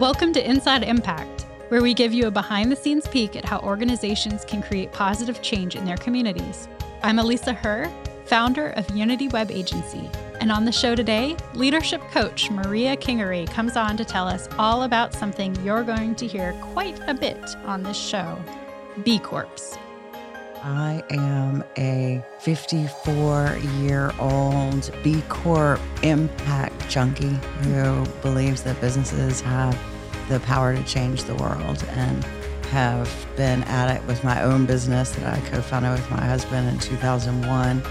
Welcome to Inside Impact, where we give you a behind the scenes peek at how organizations can create positive change in their communities. I'm Alisa Herr, founder of Unity Web Agency. And on the show today, leadership coach Maria Kingery comes on to tell us all about something you're going to hear quite a bit on this show B Corps. I am a 54 year old B Corp impact junkie who believes that businesses have the power to change the world and have been at it with my own business that I co founded with my husband in 2001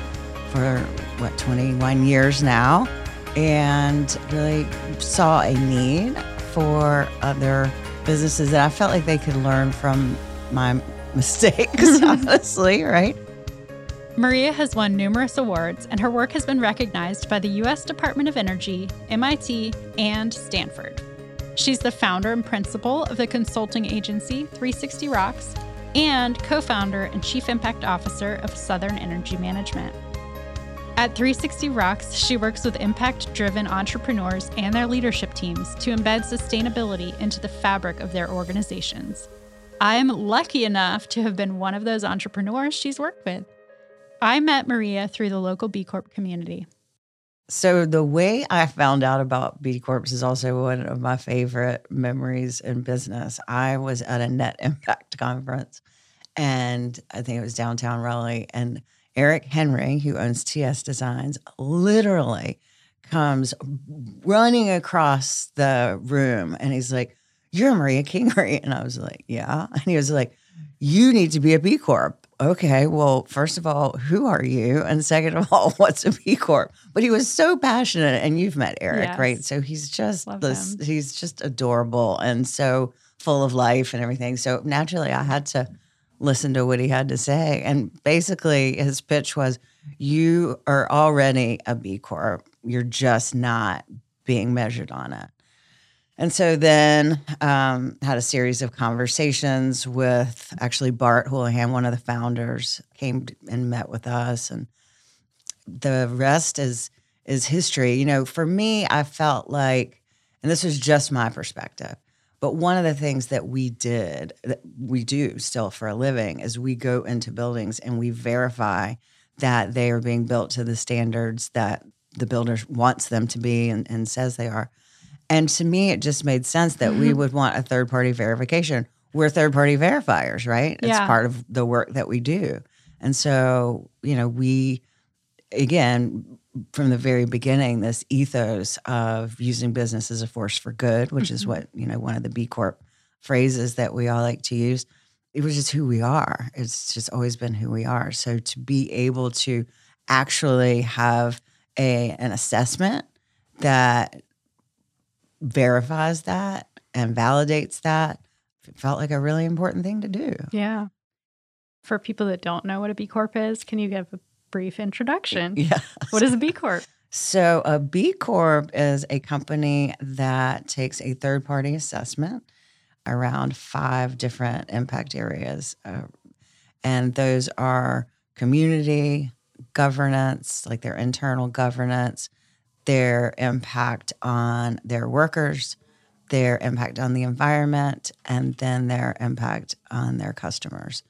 for what, 21 years now, and really saw a need for other businesses that I felt like they could learn from my mistakes, honestly, right? Maria has won numerous awards, and her work has been recognized by the U.S. Department of Energy, MIT, and Stanford. She's the founder and principal of the consulting agency 360 Rocks and co founder and chief impact officer of Southern Energy Management. At 360 Rocks, she works with impact driven entrepreneurs and their leadership teams to embed sustainability into the fabric of their organizations. I'm lucky enough to have been one of those entrepreneurs she's worked with. I met Maria through the local B Corp community. So, the way I found out about B Corps is also one of my favorite memories in business. I was at a net impact conference, and I think it was downtown Raleigh. And Eric Henry, who owns TS Designs, literally comes running across the room and he's like, You're Maria Kingery. And I was like, Yeah. And he was like, You need to be a B Corp. Okay, well, first of all, who are you? And second of all, what's a B Corp? But he was so passionate, and you've met Eric, Yes. right? So he's just Love this, him. he's just adorable and so full of life and everything. So naturally, I had to listen to what he had to say. And basically, his pitch was you are already a B Corp, you're just not being measured on it. And so then um, had a series of conversations with actually Bart Houlahan, one of the founders, came and met with us, and the rest is is history. You know, for me, I felt like, and this was just my perspective, but one of the things that we did, that we do still for a living, is we go into buildings and we verify that they are being built to the standards that the builder wants them to be and, and says they are. And to me, it just made sense that we mm-hmm. would want a third party verification. We're third party verifiers, right? It's part of the work that we do. And so, you know, we, again, from the very beginning, this ethos of using business as a force for good, which is mm-hmm. what, you know, one of the B Corp phrases that we all like to use, it was just who we are. It's just always been who we are. So to be able to actually have a an assessment that verifies that and validates that it felt like a really important thing to do. Yeah. For people that don't know what a B Corp is, can you give a brief introduction? Yeah. What is a B Corp? So, a B Corp is a company that takes a third party assessment around five different impact areas. Uh, and those are community, governance, like their internal governance, their impact on their workers, their impact on the environment, and then their impact on their customers.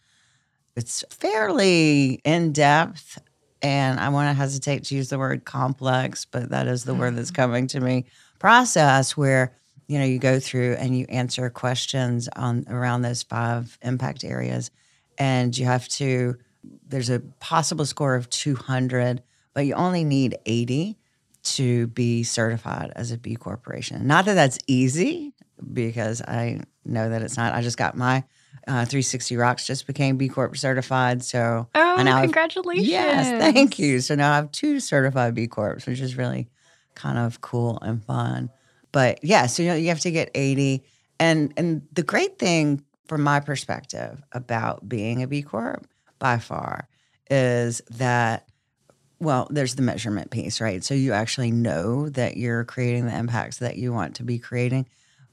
It's fairly in depth and I want to hesitate to use the word complex, but that is the word that's mm-hmm. coming to me. Process where you know you go through and you answer questions on around those five impact areas, and you have to. There's a possible score of 200, but you only need 80 to be certified as a B corporation. Not that that's easy, because I know that it's not. I just got my uh, 360 Rocks just became B Corp certified, so Oh, and now I've- congratulations. Yes, thank you. So now I have two certified B Corps, which is really kind of cool and fun. But yeah, so you know you have to get 80. And and the great thing from my perspective about being a B Corp by far is that well, there's the measurement piece, right? So you actually know that you're creating the impacts that you want to be creating.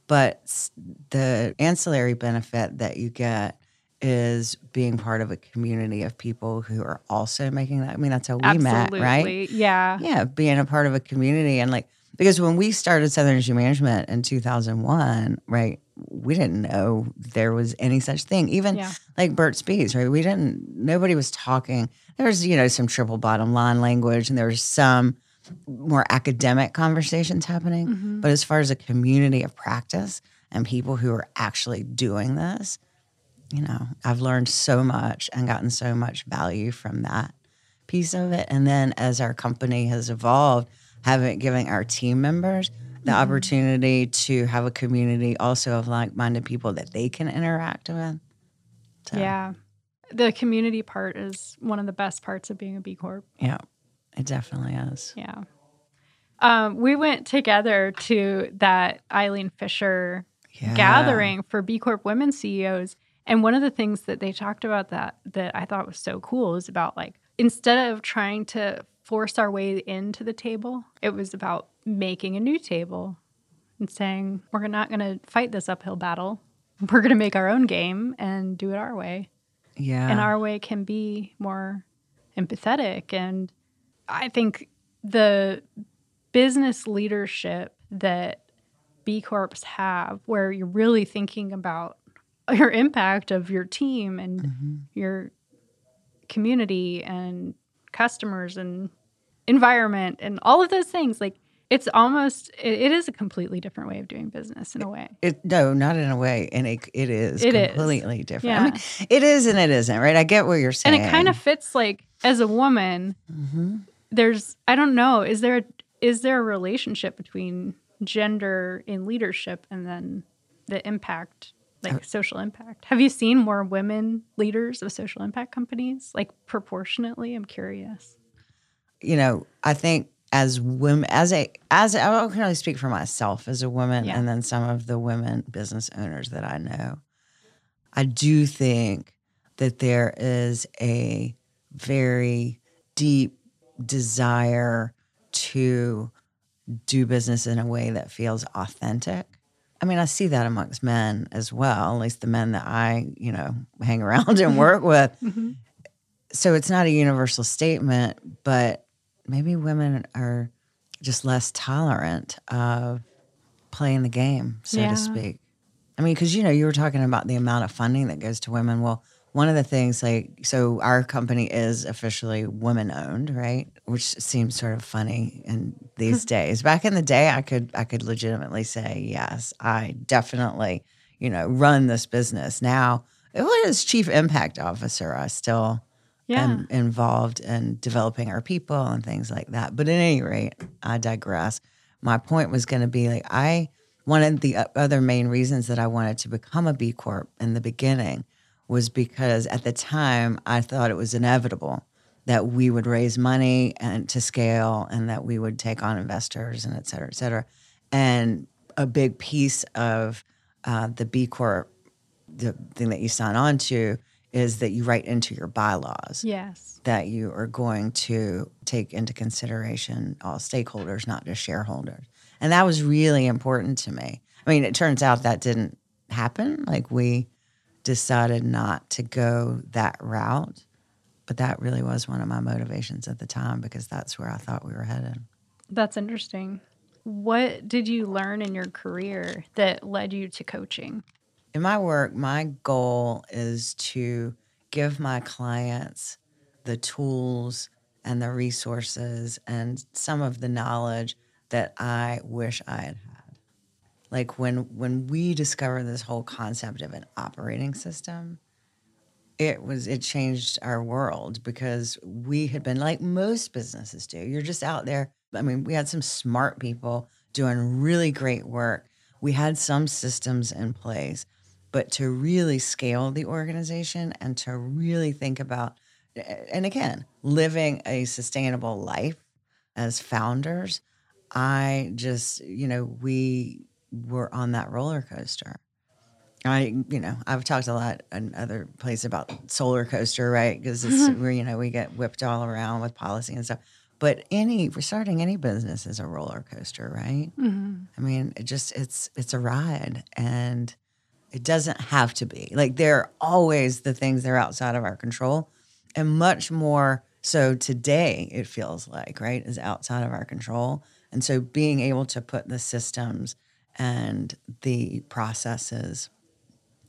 But the ancillary benefit that you get is being part of a community of people who are also making that. I mean, that's how we met, right? Absolutely. Yeah. Yeah, being a part of a community and like Because when we started Southern Energy Management in 2001, right, we didn't know there was any such thing. Even Yeah. like Burt's Bees, right? We didn't, nobody was talking. There was, you know, some triple bottom line language and there was some more academic conversations happening. Mhm. But as far as a community of practice and people who are actually doing this, you know, I've learned so much and gotten so much value from that piece of it. And then as our company has evolved, having giving our team members the Mhm. opportunity to have a community also of like-minded people that they can interact with. So, Yeah. The community part is one of the best parts of being a B Corp. yeah, it definitely is. Yeah. Um, we went together to that Eileen Fisher Yeah. gathering for B Corp women CEOs. And one of the things that they talked about that that I thought was so cool is about like instead of trying to force our way into the table, it was about making a new table and saying, we're not going to fight this uphill battle. We're going to make our own game and do it our way. Yeah. And our way can be more empathetic. And I think the business leadership that B Corps have, where you're really thinking about your impact of your team and Mhm. your community and customers and environment and all of those things, like it's almost, it, it is a completely different way of doing business in a way. It no, not in a way. And it, it is It is. completely different. Yeah. I mean, it is and it isn't, right? I get what you're saying. and it kind of fits like as a woman, Mhm. there's I don't know is there is there a relationship between gender in leadership and then the impact like Oh. social impact have you seen more women leaders of social impact companies like proportionately i'm curious you know, I think as women, as a, as a, I can only speak for myself as a woman, Yeah. and then some of the women business owners that I know. I do think that there is a very deep desire to do business in a way that feels authentic. I mean, I see that amongst men as well, at least the men that I, you know, hang around and work mm-hmm. with mm-hmm. so it's not a universal statement, but maybe women are just less tolerant of playing the game, so Yeah. to speak. I mean, because you know, you were talking about the amount of funding that goes to women. Well, one of the things, like, so our company is officially women owned, right? Which seems sort of funny in these days. Back in the day, I could I could legitimately say yes, I definitely, you know, run this business. Now, as chief impact officer, I still yeah am involved in developing our people and things like that. But at any rate, I digress. My point was going to be like I one of the other main reasons that I wanted to become a B Corp in the beginning was because at the time I thought it was inevitable that we would raise money and to scale and that we would take on investors and et cetera, et cetera. And a big piece of uh, the B Corp, the thing that you sign on to, is that you write into your bylaws yes that you are going to take into consideration all stakeholders, not just shareholders. And that was really important to me. I mean, it turns out that didn't happen. Like we decided not to go that route, but that really was one of my motivations at the time because that's where I thought we were headed. that's interesting what did you learn in your career that led you to coaching In my work, my goal is to give my clients the tools and the resources and some of the knowledge that I wish I had had. Like when when we discovered this whole concept of an operating system, it was it changed our world because we had been like most businesses do. You're just out there. I mean, we had some smart people doing really great work. We had some systems in place, but to really scale the organization and to really think about and again, living a sustainable life as founders, I just, you know, we were on that roller coaster. I, you know, I've talked a lot in other places about solar coaster, right? Because it's where you know we get whipped all around with policy and stuff. But any we're starting any business is a roller coaster, right? mm-hmm. I mean, it just it's it's a ride, and it doesn't have to be like there are always the things that are outside of our control, and much more So today it feels like, right, is outside of our control. And so being able to put the systems and the processes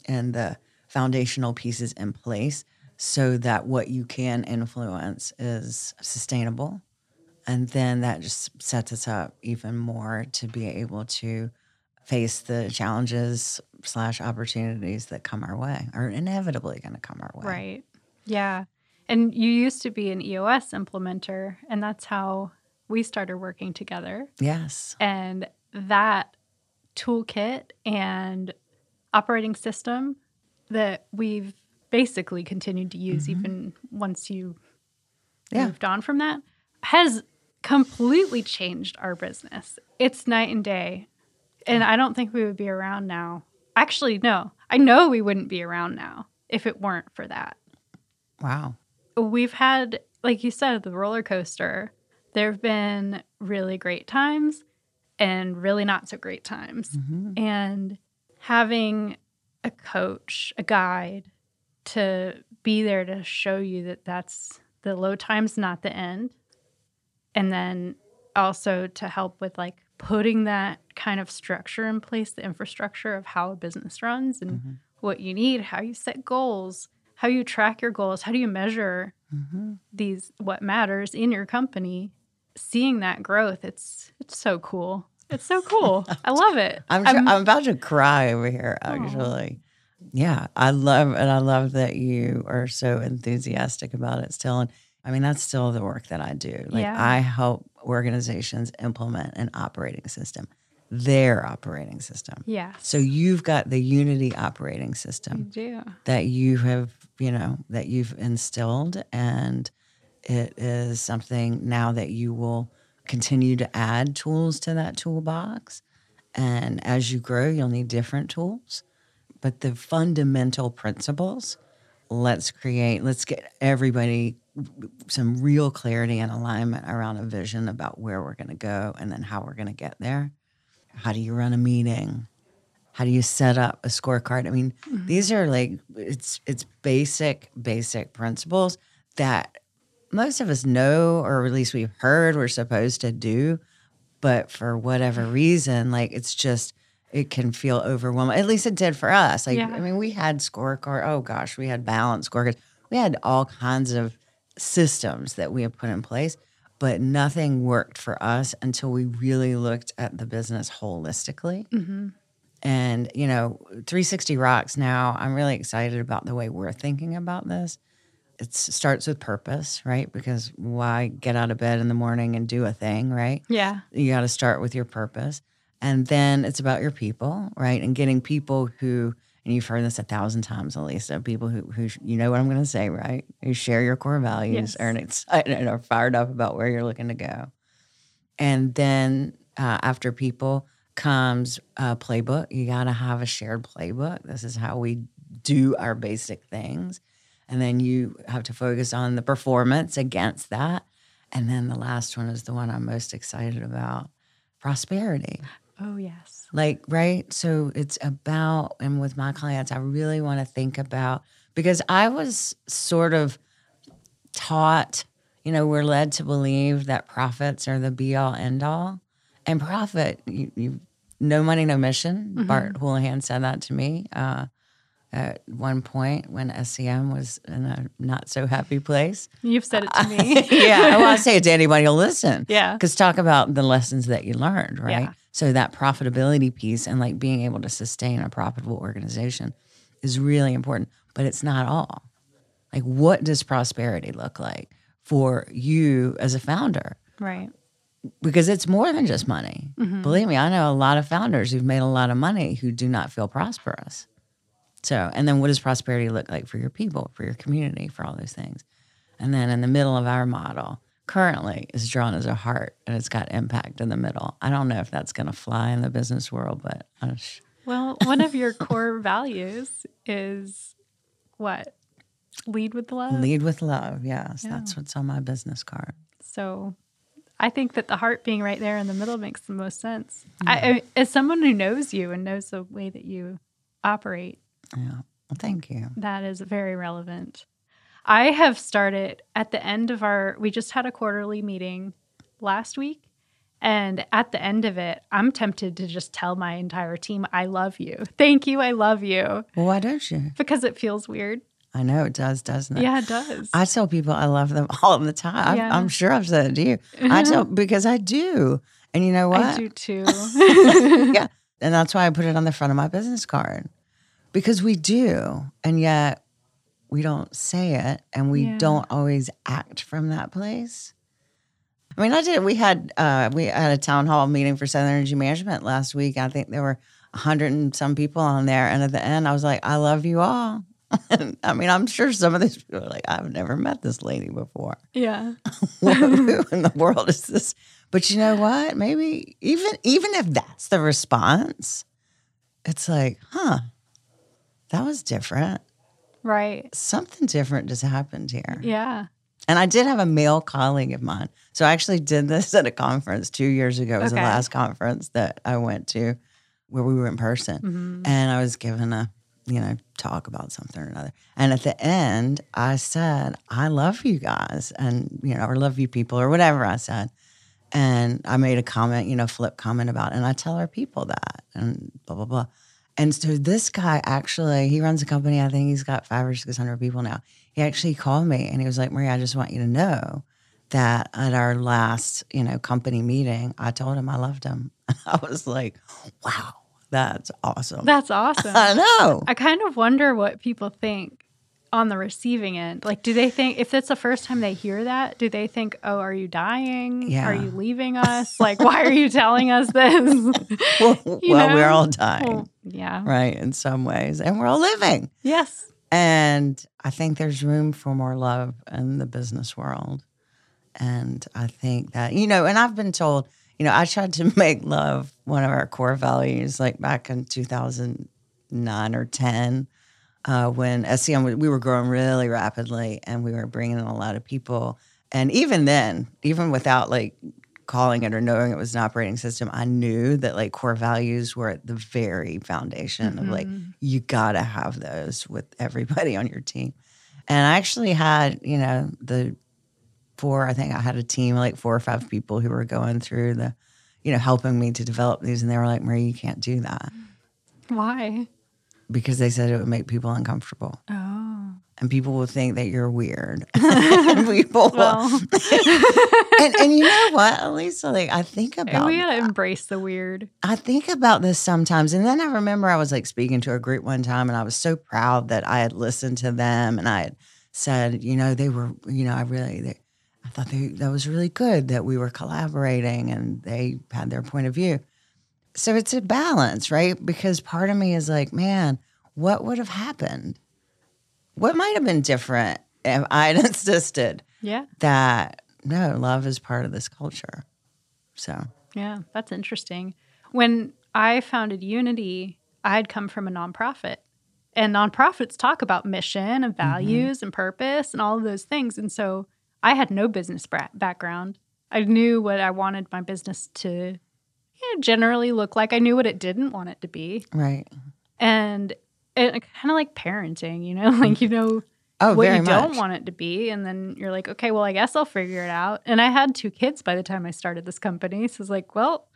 and the foundational pieces in place so that what you can influence is sustainable. And then that just sets us up even more to be able to face the challenges slash opportunities that come our way are inevitably going to come our way. Right. Yeah. And you used to be an EOS implementer, and that's how we started working together. Yes. And that toolkit and operating system that we've basically continued to use Mm-hmm. even once you Yeah. moved on from that has completely changed our business. It's night and day. And I don't think we would be around now. Actually, no. I know we wouldn't be around now if it weren't for that. Wow. We've had, like you said, the roller coaster. There have been really great times and really not so great times. Mhm. And having a coach, a guide to be there to show you that that's the low times, not the end. And then also to help with like putting that kind of structure in place, the infrastructure of how a business runs and Mhm. what you need, how you set goals, how you track your goals, how do you measure Mhm. these what matters in your company seeing that growth it's it's so cool it's so cool i love it I'm, sure, I'm about to cry over here, actually. Yeah, I love and I love that you are so enthusiastic about it still. And I mean, that's still the work that I do. Like, Yeah. I help organizations implement an operating system, their operating system. Yeah. So you've got the Unity operating system do that you have, you know, that you've instilled, and it is something now that you will continue to add tools to that toolbox. And as you grow, you'll need different tools. But the fundamental principles, let's create, let's get everybody some real clarity and alignment around a vision about where we're going to go and then how we're going to get there. How do you run a meeting? How do you set up a scorecard? I mean, mm-hmm. these are like it's it's basic basic principles that most of us know or at least we've heard we're supposed to do, but for whatever reason, like it's just it can feel overwhelming. At least it did for us. Like Yeah. I mean, we had scorecard. Oh gosh, we had balance scorecards. We had all kinds of systems that we had put in place, but nothing worked for us until we really looked at the business holistically. mm-hmm. And, you know, 360 Rocks now, I'm really excited about the way we're thinking about this. It starts with purpose, right? Because why get out of bed in the morning and do a thing, right? yeah You got to start with your purpose. And then it's about your people, right? And getting people who, and you've heard this a thousand times, Alisa, people who, who you know what I'm going to say, right? Who share your core values, Yes. are excited and are fired up about where you're looking to go. And then uh, after people comes a playbook. You got to have a shared playbook. This is how we do our basic things. And then you have to focus on the performance against that. And then the last one is the one I'm most excited about prosperity. oh yes Like, right? So it's about, and with my clients, I really want to think about because I was sort of taught, you know, we're led to believe that profits are the be all end all. And profit, you, you no money, no mission. Bart Houlahan said that to me uh, at one point when SEM was in a not so happy place. you've said it to me yeah, I want to say it to anybody who'll listen. Yeah. Because talk about the lessons that you learned, right? Yeah. So that profitability piece and like being able to sustain a profitable organization is really important, but it's not all. Like, what does prosperity look like for you as a founder? right Because it's more than just money. Mm-hmm. Believe me, I know a lot of founders who've made a lot of money who do not feel prosperous. So, and then what does prosperity look like for your people, for your community, for all those things? And then in the middle of our model, currently is drawn as a heart and it's got impact in the middle. I don't know if that's going to fly in the business world, but uh, I just, well one of your core values is what lead with love lead with love. Yes, Yeah. that's what's on my business card. So I think that the heart being right there in the middle makes the most sense. I, I, as someone who knows you and knows the way that you operate, Yeah. Well, thank you. that is very relevant. I have started at the end of our, we just had a quarterly meeting last week. And at the end of it, I'm tempted to just tell my entire team, I love you. Thank you. I love you. Why don't you? Because it feels weird. I know it does, doesn't it? Yeah, it does. I tell people I love them all the time. Yeah. I, am sure I've said it to you. I tell because I do. And you know what? I do too. yeah. And that's why I put it on the front of my business card because we do. And yet we don't say it and we Yeah. don't always act from that place. I mean, I did. We had uh, we had a town hall meeting for Southern Energy Management last week. I think there were a hundred and some people on there, and at the end, I was like, "I love you all." I mean, I'm sure some of these people are like, "I've never met this lady before. yeah. Who in the world is this?" But you know what? Maybe even even if that's the response, it's like, "Huh, that was different. Right. Something different just happened here." Yeah. And I did have a male colleague of mine. So I actually did this at a conference two years ago. It was Okay. the last conference that I went to where we were in person. Mhm. And I was given a, you know, talk about something or another. And at the end, I said, I love you guys and, you know, or love you people or whatever I said. And I made a comment, you know, flip comment about, it. and I tell our people that and blah, blah, blah. And so this guy actually, he runs a company. I think he's got five or 600 people now. He actually called me and he was like, Maria, I just want you to know that at our last, you know, company meeting, I told him I loved him. I was like, wow, that's awesome. That's awesome. I know. I kind of wonder what people think on the receiving end. Like, do they think, if it's the first time they hear that, do they think, oh, are you dying? Yeah. Are you leaving us? Like, why are you telling us this? well, well, we're all dying, Well, yeah. right? In some ways, and we're all living. Yes. And I think there's room for more love in the business world. And I think that, you know, and I've been told, you know, I tried to make love one of our core values like back in 2009 or 10 uh, when SEM, was- we were growing really rapidly and we were bringing in a lot of people. And even then, even without like calling it or knowing it was an operating system, I knew that like core values were at the very foundation of like, Mhm. you got to have those with everybody on your team. And I actually had, you know, the four, I think I had a team, like four or five people who were going through the, you know, helping me to develop these. And they were like, Marie, you can't do that Why? Because they said it would make people uncomfortable Oh. and people will think that you're weird. And people will- Well, and, and you know what, Alisa, like I think about we gotta embrace the weird. I think about this sometimes. And then I remember I was like speaking to a group one time and I was so proud that I had listened to them and I had said, you know, they were, you know, I really, they, I thought they, that was really good that we were collaborating and they had their point of view. So it's a balance, right? Because part of me is like, man, what would have happened? What might have been different if I had insisted Yeah. that no, love is part of this culture? So, Yeah. That's interesting. When I founded Unity, I had come from a nonprofit. And nonprofits talk about mission and mm-hmm. values and purpose and all of those things. And so I had no business background. I knew what I wanted my business to you know, generally look like. I knew what it didn't want it to be. right. And it kind of like parenting, you know, like you know Oh, what you don't want it to be. And then you're like, okay, well, I guess I'll figure it out. And I had two kids by the time I started this company. So it's like, well,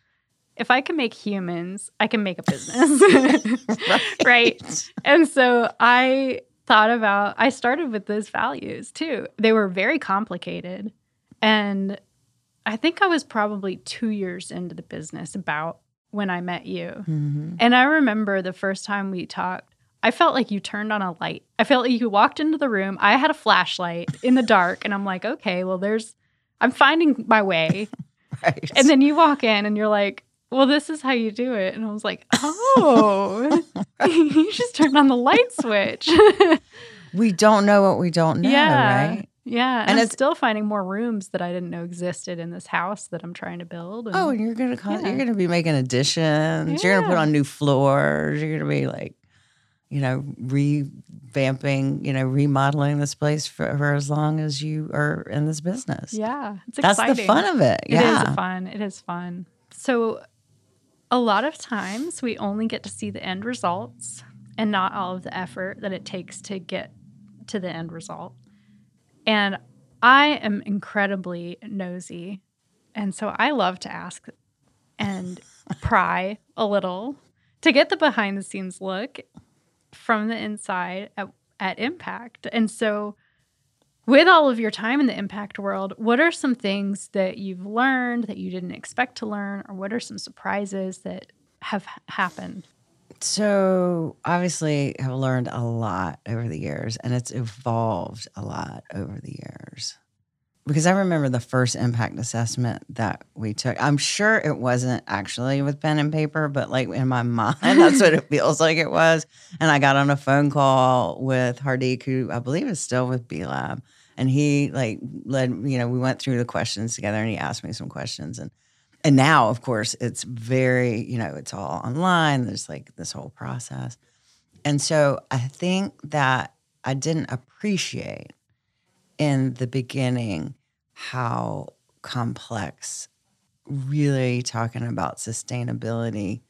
if I can make humans, I can make a business. right. And so I thought about, I started with those values too. They were very complicated. And I think I was probably two years into the business about when I met you. Mhm. And I remember the first time we talked, I felt like you turned on a light. I felt like you walked into the room. I had a flashlight in the dark, and I'm like, okay, well, there's, I'm finding my way. Right. And then you walk in and you're like, well, this is how you do it. And I was like, oh, you just turned on the light switch. we don't know what we don't know, yeah. right? Yeah. And, And I'm it's- still finding more rooms that I didn't know existed in this house that I'm trying to build. And Oh, and you're gonna call, Yeah. you're gonna be making additions. You're gonna put on new floors. You're gonna be like, you know, revamping, you know, remodeling this place for, for as long as you are in this business. yeah, it's exciting. That's exciting. the fun of it. It is fun. It is fun. So, a lot of times we only get to see the end results and not all of the effort that it takes to get to the end result. And I am incredibly nosy. And so I love to ask and pry a little to get the behind the scenes look from the inside at, at Impact. And so, with all of your time in the impact world, what are some things that you've learned that you didn't expect to learn, or what are some surprises that have happened? So, obviously, have learned a lot over the years, and it's evolved a lot over the years because I remember the first impact assessment that we took. I'm sure it wasn't actually with pen and paper, but like in my mind, that's what it feels like it was. And I got on a phone call with Hardik, who I believe is still with B Lab. And he like led, you know, we went through the questions together and he asked me some questions. And and now, of course, it's very, you know, it's all online. There's like this whole process. And so I think that I didn't appreciate in the beginning how complex really talking about sustainability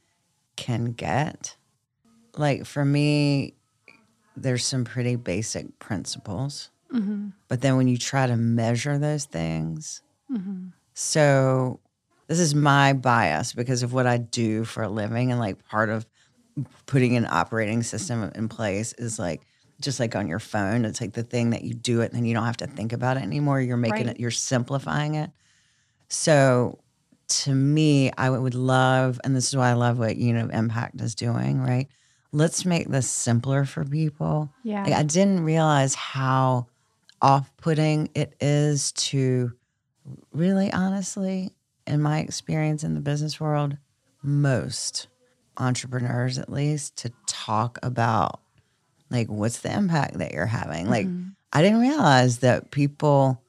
can get. Like for me, there's some pretty basic principles. Mm-hmm. But then when you try to measure those things, mm-hmm. so this is my bias because of what I do for a living and like part of putting an operating system in place is like just like on your phone. It's like the thing that you do it and then you don't have to think about it anymore. You're making right. it, you're simplifying it. So to me, I would love, and this is why I love what you know Impact is doing, right? Let's make this simpler for people. Yeah. Like, I didn't realize how off-putting it is to really honestly, in my experience in the business world, most entrepreneurs at least to talk about like, what's the impact that you're having? Like, mm-hmm. I didn't realize that people,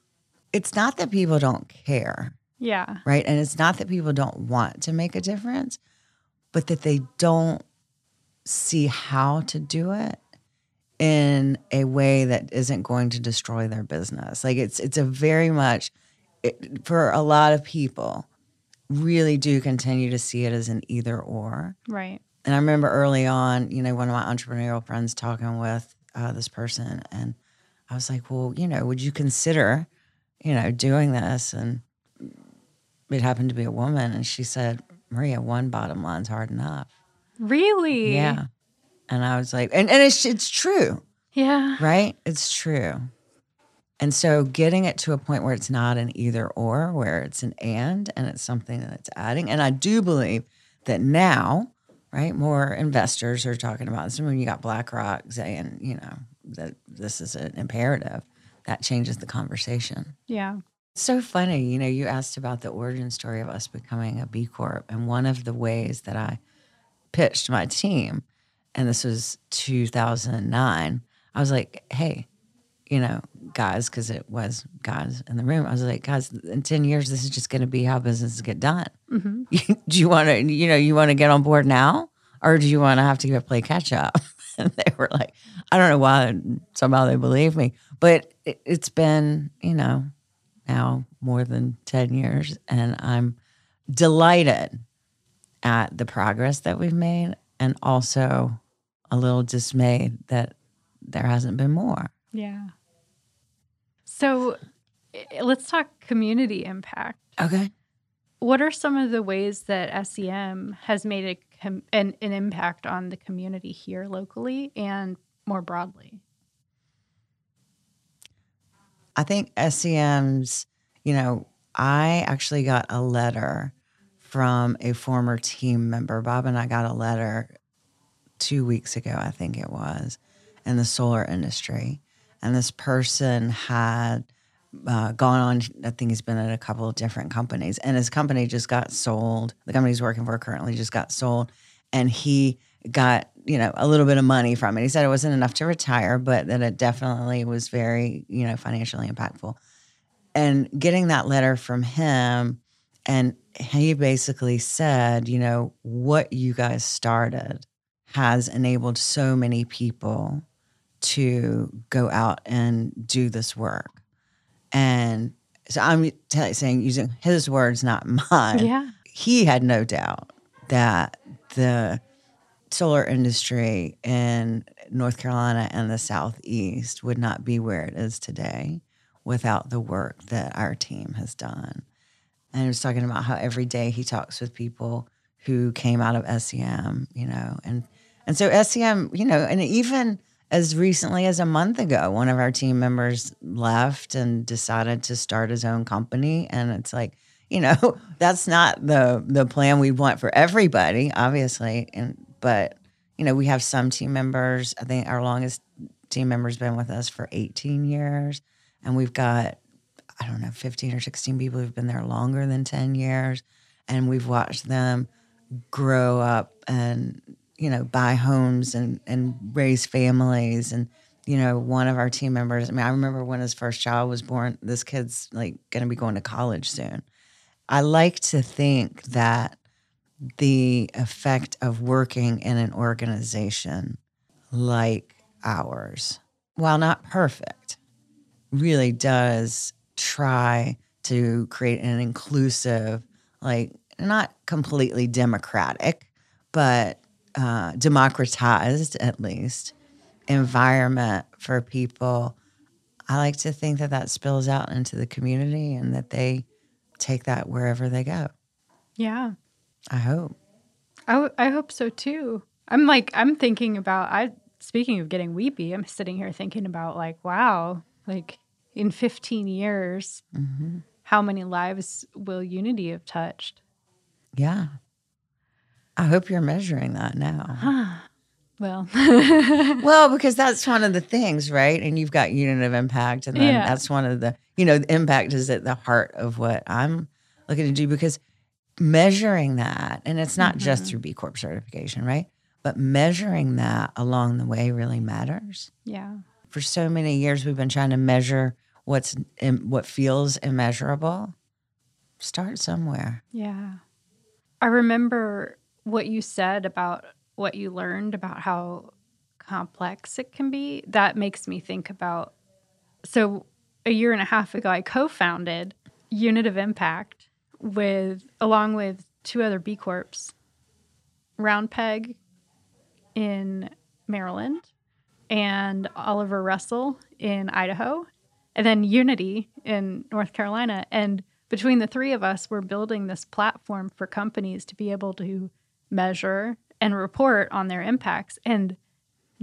it's not that people don't care. Yeah. Right. And it's not that people don't want to make a difference, but that they don't see how to do it in a way that isn't going to destroy their business. Like it's it's a very much it, for a lot of people really do continue to see it as an either or. Right. And I remember early on, you know, one of my entrepreneurial friends talking with uh, this person, and I was like, well, you know, would you consider, you know, doing this? And it happened to be a woman, and she said, Maria, one bottom line's hard enough. Really? Yeah. And I was like, and, and it's it's true. Yeah. Right? It's true. And so getting it to a point where it's not an either or, where it's an and and it's something that's adding. And I do believe that now right? More investors are talking about this. When you got BlackRock saying, you know, that this is an imperative, that changes the conversation. Yeah. so funny. You know, you asked about the origin story of us becoming a B Corp. And one of the ways that I pitched my team, and this was 2009, I was like, hey, you know, guys, because it was guys in the room. I was like, guys, in 10 years, this is just going to be how businesses get done. Mm-hmm. do you want to, you know, you want to get on board now or do you want to have to go play catch up? and they were like, I don't know why somehow they believe me, but it, it's been, you know, now more than 10 years. And I'm delighted at the progress that we've made and also a little dismayed that there hasn't been more. Yeah. So eh, let's talk community impact. Okay. What are some of the ways that SEM has made a, an, an impact on the community here locally and more broadly? I think SEM's, you know, I actually got a letter from a former team member. Bob and I got a letter two weeks ago, I think it was, in the solar industry and this person had uh, gone on. I think he's been at a couple of different companies, and his company just got sold. The company he's working for currently just got sold, and he got you know a little bit of money from it. He said it wasn't enough to retire, but that it definitely was very you know financially impactful. And getting that letter from him, and he basically said, you know, what you guys started has enabled so many people to go out and do this work. And so I'm t- saying, using his words, not mine. Yeah. He had no doubt that the solar industry in North Carolina and the Southeast would not be where it is today without the work that our team has done. And he was talking about how every day he talks with people who came out of SEM, you know, and and so SEM, you know, and even as recently as a month ago, one of our team members left and decided to start his own company. And it's like, you know, that's not the the plan we want for everybody, obviously. And but you know, we have some team members. I think our longest team member's been with us for 18 years, and we've got I don't know 15 or 16 people who've been there longer than 10 years, and we've watched them grow up and you know buy homes and and raise families. And you know one of our team members i mean i remember when his first child was born this kid's like going to be going to college soon. I like to think that the effect of working in an organization like ours while not perfect really does try to create an inclusive like not completely democratic, but uh, democratized at least environment for people. I like to think that that spills out into the community and that they take that wherever they go. Yeah. I hope. I, w- I hope so too. I'm like, I'm thinking about, I, speaking of getting weepy, I'm sitting here thinking about like, wow, like in 15 years, mm-hmm. how many lives will Unity have touched? Yeah. I hope you're measuring that now. well, well, because that's one of the things, right? And you've got unit of impact, and then yeah. that's one of the, you know, the impact is at the heart of what I'm looking to do because measuring that, and it's not mm-hmm. just through B Corp certification, right? But measuring that along the way really matters. Yeah. For so many years, we've been trying to measure what's what feels immeasurable. Start somewhere. Yeah. I remember what you said about what you learned about how complex it can be. That makes me think about so a year and a half ago I co-founded Unit of Impact with along with two other B Corps, Round Peg in Maryland and Oliver Russell in Idaho, and then Unity in North Carolina. And between the three of us, we're building this platform for companies to be able to measure and report on their impacts. And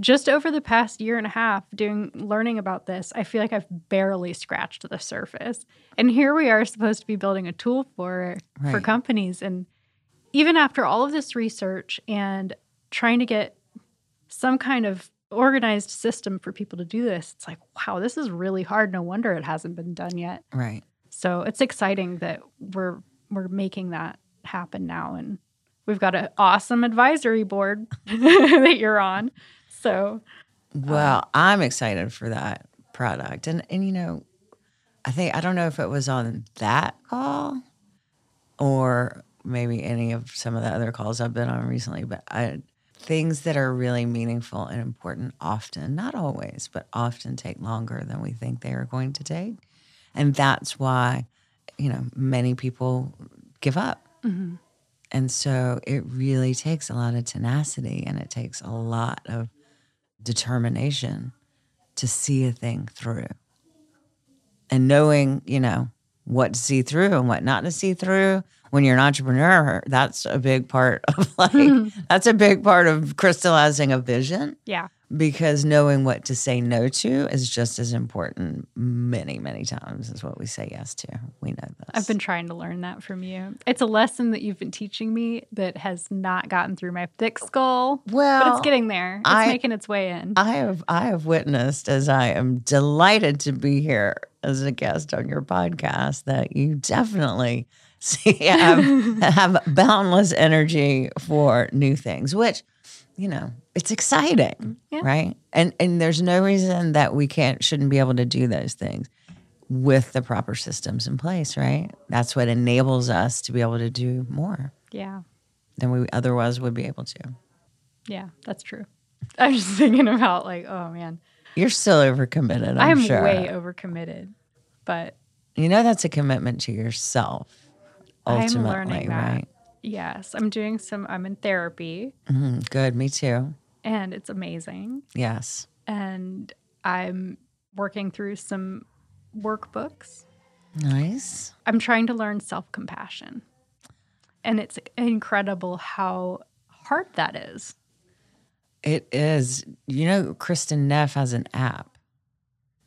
just over the past year and a half doing learning about this, I feel like I've barely scratched the surface. And here we are supposed to be building a tool for right. for companies and even after all of this research and trying to get some kind of organized system for people to do this, it's like, wow, this is really hard. No wonder it hasn't been done yet. Right. So it's exciting that we're we're making that happen now and we've got an awesome advisory board that you're on. So well, um, I'm excited for that product. And and you know, I think I don't know if it was on that call or maybe any of some of the other calls I've been on recently, but I things that are really meaningful and important often, not always, but often take longer than we think they are going to take. And that's why, you know, many people give up. Mm-hmm. And so it really takes a lot of tenacity and it takes a lot of determination to see a thing through. And knowing, you know, what to see through and what not to see through when you're an entrepreneur, that's a big part of like, that's a big part of crystallizing a vision. Yeah. Because knowing what to say no to is just as important many many times as what we say yes to. We know this. I've been trying to learn that from you. It's a lesson that you've been teaching me that has not gotten through my thick skull well but it's getting there. It's I, making its way in. I have i have witnessed as i am delighted to be here as a guest on your podcast that you definitely see have, have boundless energy for new things which you know, it's exciting, yeah. right? And and there's no reason that we can't shouldn't be able to do those things with the proper systems in place, right? That's what enables us to be able to do more. Yeah. Than we otherwise would be able to. Yeah, that's true. I'm just thinking about like, oh man. You're still overcommitted. I'm, I'm sure. way overcommitted, but you know that's a commitment to yourself. Ultimately, I'm learning that. right? Yes, I'm doing some. I'm in therapy. Mm, good, me too. And it's amazing. Yes. And I'm working through some workbooks. Nice. I'm trying to learn self compassion. And it's incredible how hard that is. It is. You know, Kristin Neff has an app.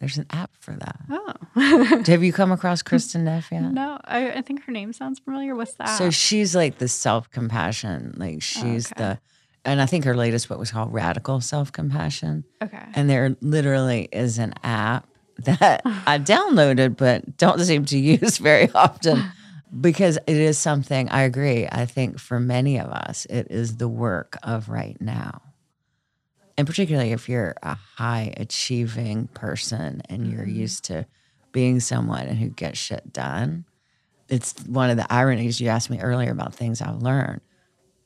There's an app for that. Oh. Have you come across Kristin Neff yet? no, I, I think her name sounds familiar. What's that? So she's like the self compassion. Like oh, she's okay. the, and I think her latest book was called Radical Self Compassion. okay. And there literally is an app that I downloaded, but don't seem to use very often because it is something I agree. I think for many of us, it is the work of right now. And particularly if you're a high achieving person and you're mm-hmm. used to being someone who gets shit done, it's one of the ironies you asked me earlier about things I've learned.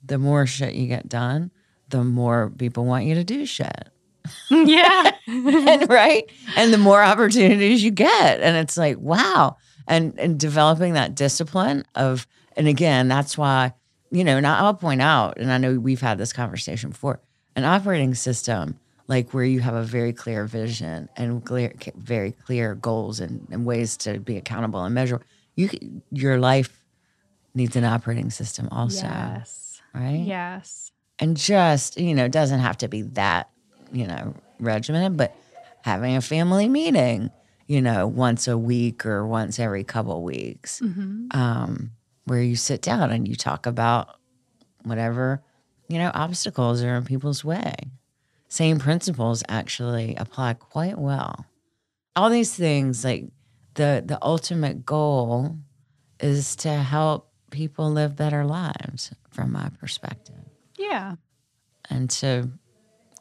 The more shit you get done, the more people want you to do shit. yeah. and right and the more opportunities you get and it's like wow and and developing that discipline of and again that's why you know and i'll point out and i know we've had this conversation before an operating system like where you have a very clear vision and clear very clear goals and, and ways to be accountable and measure you your life needs an operating system also yes. right Yes. and just you know it doesn't have to be that you know regimented but having a family meeting you know once a week or once every couple weeks hmm um, where you sit down and you talk about whatever you know obstacles are in people's way same principles actually apply quite well all these things like the the ultimate goal is to help people live better lives from my perspective Yeah. and to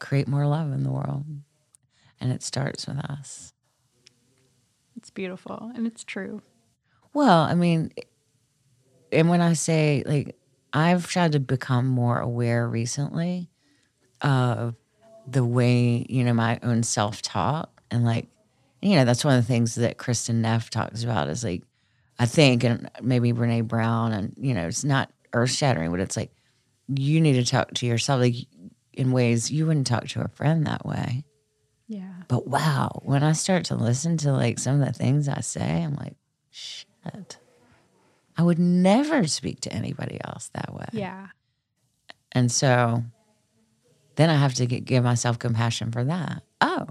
create more love in the world. And it starts with us. It's beautiful and it's true. Well, I mean, and when I say like, I've tried to become more aware recently of the way, you know, my own self talk. And like, you know, that's one of the things that Kristin Neff talks about is like, I think, and maybe Brene Brown, and, you know, it's not earth shattering, but it's like, you need to talk to yourself like in ways you wouldn't talk to a friend that way. Yeah. But wow, when I start to listen to like some of the things I say, I'm like, shit. I would never speak to anybody else that way. Yeah. And so then I have to get, give myself compassion for that. Oh,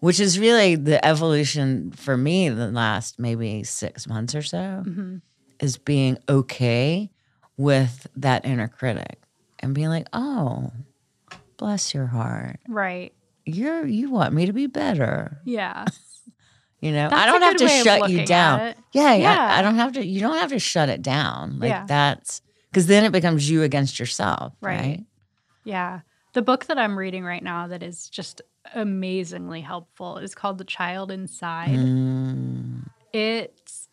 which is really the evolution for me the last maybe six months or so hmm is being okay with that inner critic and being like, oh, bless your heart. Right. You're you want me to be better. Yeah. You know, That's I don't have to shut you down. Yeah, yeah. Yeah. I don't have to. You don't have to shut it down. Like Yeah. that's because then it becomes you against yourself, Right. right? Yeah. The book that I'm reading right now that is just amazingly helpful is called The Child Inside. Mm, It's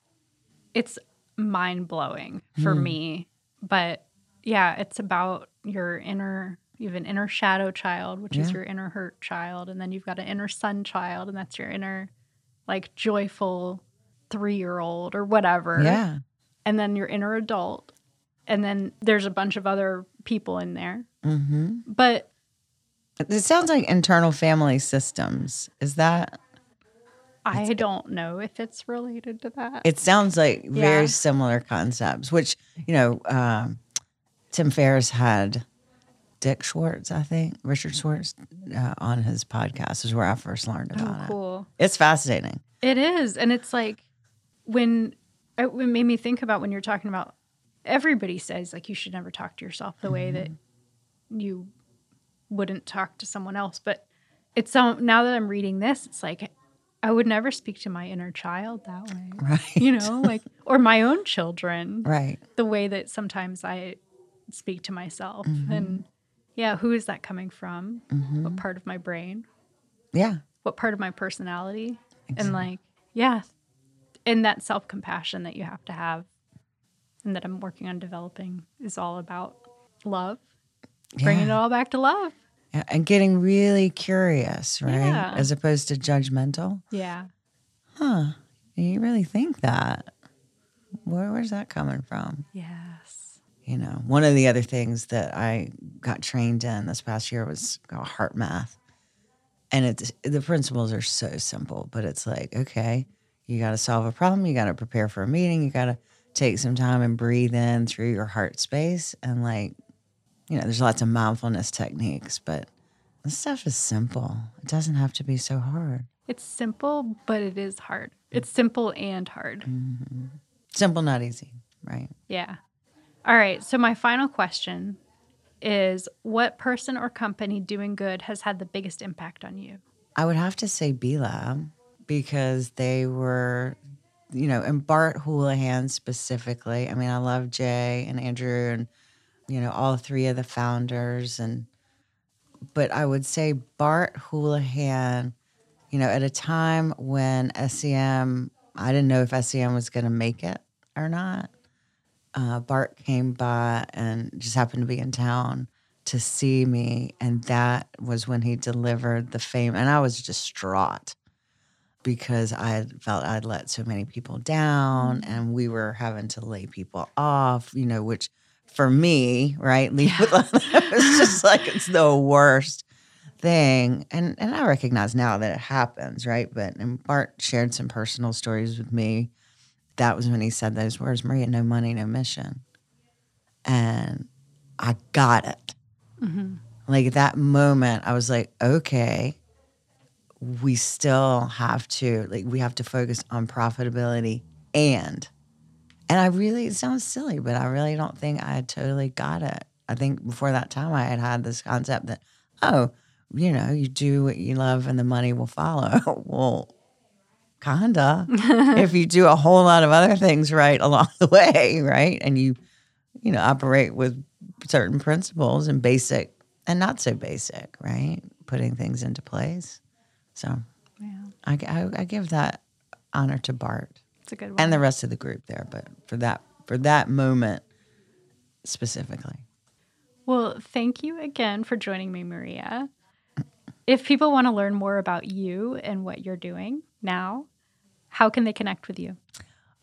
it's mind blowing for Hmm. me. But yeah, it's about your inner you have an inner shadow child, which is your inner hurt child, and then you've got an inner sun child, and that's your inner like joyful three year old or whatever. yeah. And then your inner adult. And then there's a bunch of other people in there. hmm But It sounds like internal family systems. Is that? I don't know if it's related to that. It sounds like very similar concepts. Which you know, um, Tim Ferriss had Dick Schwartz, I think Richard Schwartz, uh, on his podcast. Is where I first learned about oh, it. cool. It's fascinating. It is. And it's like when it made me think about when you're talking about everybody says like you should never talk to yourself the way that you wouldn't talk to someone else. But it's so now that I'm reading this, it's like I would never speak to my inner child that way. Right. You know, like or my own children. Right. the way that sometimes I speak to myself. Mm-hmm. And yeah, who is that coming from? hmm What part of my brain? Yeah. What part of my personality? And like, yeah, and that self compassion that you have to have and that I'm working on developing is all about love, bringing it all back to love. Yeah, and getting really curious, right? Yeah. As opposed to judgmental. Yeah. Huh. You really think that. Where, where's that coming from? Yes. You know, one of the other things that I got trained in this past year was called heart math. And it's the principles are so simple, but it's like, okay, You got to solve a problem. You got to prepare for a meeting. You got to take some time and breathe in through your heart space. And, like, you know, there's lots of mindfulness techniques, but this stuff is simple. It doesn't have to be so hard. It's simple, but it is hard. It's simple and hard. Mm-hmm. Simple, not easy, right? Yeah. All right. So, my final question is what person or company doing good has had the biggest impact on you? I would have to say B Lab because they were, you know, and Bart Houlahan specifically. I mean, I love Jay and Andrew and, you know, all three of the founders. And, but I would say Bart Houlahan, you know, at a time when SEM, I didn't know if SEM was going to make it or not uh, Bart came by and just happened to be in town to see me. And that was when he delivered the fame. And I was distraught because I felt I'd let so many people down mm-hmm. and we were having to lay people off, you know, which for me, right, leave yeah. it was just like it's the worst thing. And and I recognize now that it happens, right? But and Bart shared some personal stories with me that was when he said those words Maria, no money, no mission. And I got it. Mm-hmm. Like that moment, I was like, okay, we still have to, like, we have to focus on profitability and, and I really, it sounds silly, but I really don't think I totally got it. I think before that time, I had had this concept that, oh, you know, you do what you love and the money will follow. well, kinda. If you do a whole lot of other things right along the way right? And you you know operate with certain principles and basic and not so basic right? Putting things into place. So yeah. I, I, I give that honor to bart it's a good one and the rest of the group there but for that for that moment specifically. Well thank you again for joining me maria. If people want to learn more about you and what you're doing now, how can they connect with you?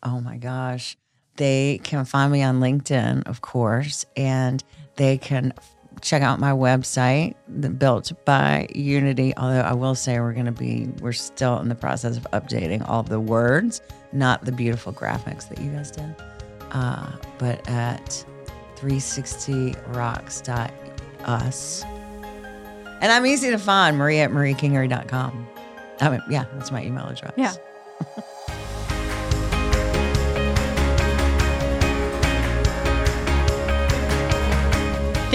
Oh my gosh. They can find me on LinkedIn, of course, and they can check out my website built by unity although i will say we're going to be we're still in the process of updating all the words not the beautiful graphics that you guys did uh, but at 360rocks.us and I'm easy to find, Maria at mariakingery.com. I mean, yeah, that's my email address. Yeah.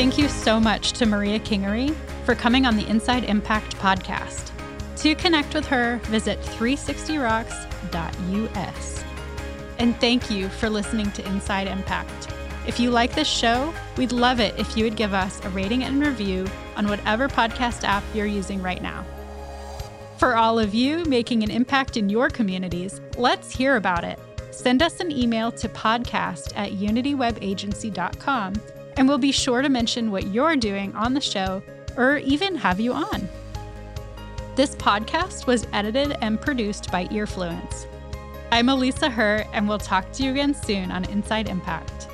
Thank you so much to Maria Kingery for coming on the Inside Impact podcast. To connect with her, visit 360rocks.us. And thank you for listening to Inside Impact. If you like this show, we'd love it if you would give us a rating and review on whatever podcast app you're using right now. For all of you making an impact in your communities, let's hear about it. Send us an email to podcast at unitywebagency.com and we'll be sure to mention what you're doing on the show or even have you on. This podcast was edited and produced by Earfluence. I'm Alisa Herr, and we'll talk to you again soon on Inside Impact.